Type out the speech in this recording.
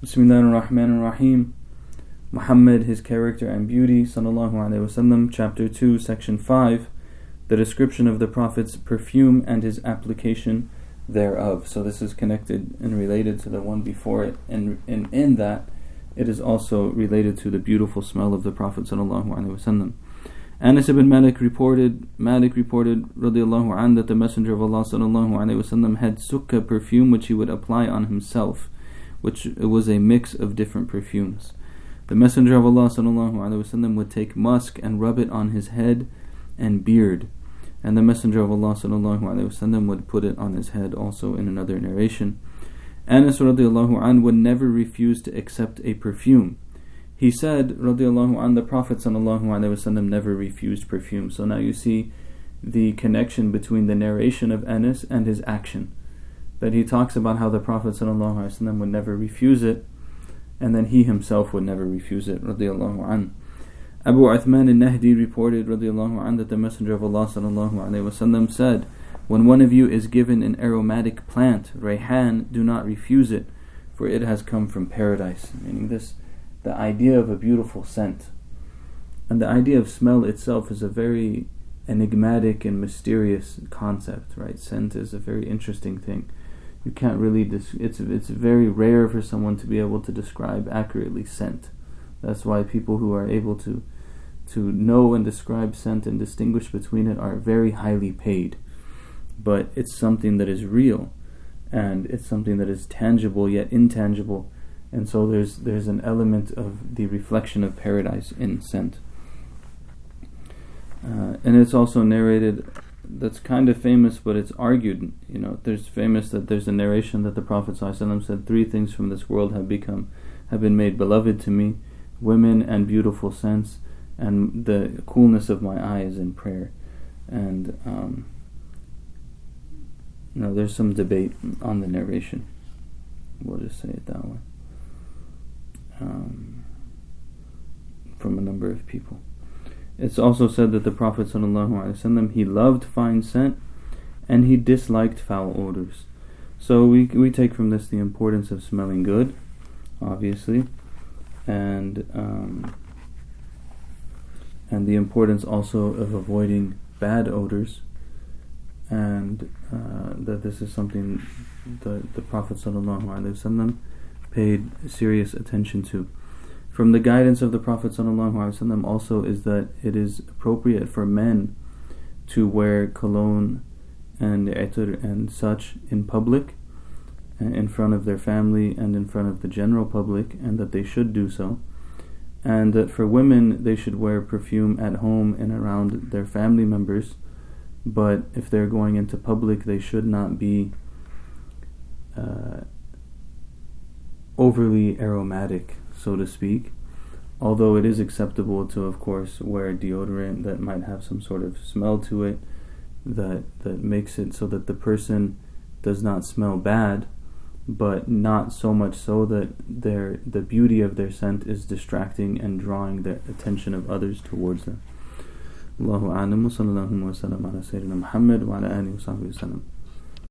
Bismillah ar-Rahman ar-Rahim. Muhammad, his character and beauty, sallallahu alaihi wasallam, chapter 2, section 5, the description of the Prophet's perfume and his application thereof. So this is connected and related to the one before it, and, and in that it is also related to the beautiful smell of the Prophet sallallahu alaihi wasallam. Anas ibn Malik reported, Malik reported, radiallahu an, that the Messenger of Allah sallallahu alaihi wasallam had sukkah perfume which he would apply on himself which was a mix of different perfumes. The Messenger of Allah وسلم, would take musk and rub it on his head and beard. And the Messenger of Allah وسلم, would put it on his head also in another narration. Anas radiallahu an would never refuse to accept a perfume. He said, radiallahu an, the Prophet وسلم, never refused perfume. So now you see the connection between the narration of Anas and his action that he talks about how the Prophet ﷺ would never refuse it, and then he himself would never refuse it. An. Abu Uthman al-Nahdi reported an, that the Messenger of Allah ﷺ said, When one of you is given an aromatic plant, rayhan, do not refuse it, for it has come from paradise. Meaning this, the idea of a beautiful scent. And the idea of smell itself is a very enigmatic and mysterious concept, right? Scent is a very interesting thing you can't really dis- it's it's very rare for someone to be able to describe accurately scent. That's why people who are able to to know and describe scent and distinguish between it are very highly paid. But it's something that is real and it's something that is tangible yet intangible. And so there's there's an element of the reflection of paradise in scent. Uh, and it's also narrated that's kind of famous, but it's argued. You know, there's famous that there's a narration that the Prophet ﷺ said, Three things from this world have become, have been made beloved to me women and beautiful scents, and the coolness of my eyes in prayer. And, um, you know, there's some debate on the narration. We'll just say it that way. Um, from a number of people. It's also said that the Prophet ﷺ, he loved fine scent and he disliked foul odors. So we we take from this the importance of smelling good, obviously, and um, and the importance also of avoiding bad odors, and uh, that this is something the the Prophet ﷺ paid serious attention to. From the guidance of the Prophet ﷺ also is that it is appropriate for men to wear cologne and etur and such in public, uh, in front of their family and in front of the general public, and that they should do so. And that for women, they should wear perfume at home and around their family members, but if they're going into public, they should not be uh, overly aromatic so to speak. Although it is acceptable to, of course, wear deodorant that might have some sort of smell to it that that makes it so that the person does not smell bad, but not so much so that their the beauty of their scent is distracting and drawing the attention of others towards them. Allahu a'lam wa sallallahu wa sallam ala sayyidina Muhammad wa ala alihi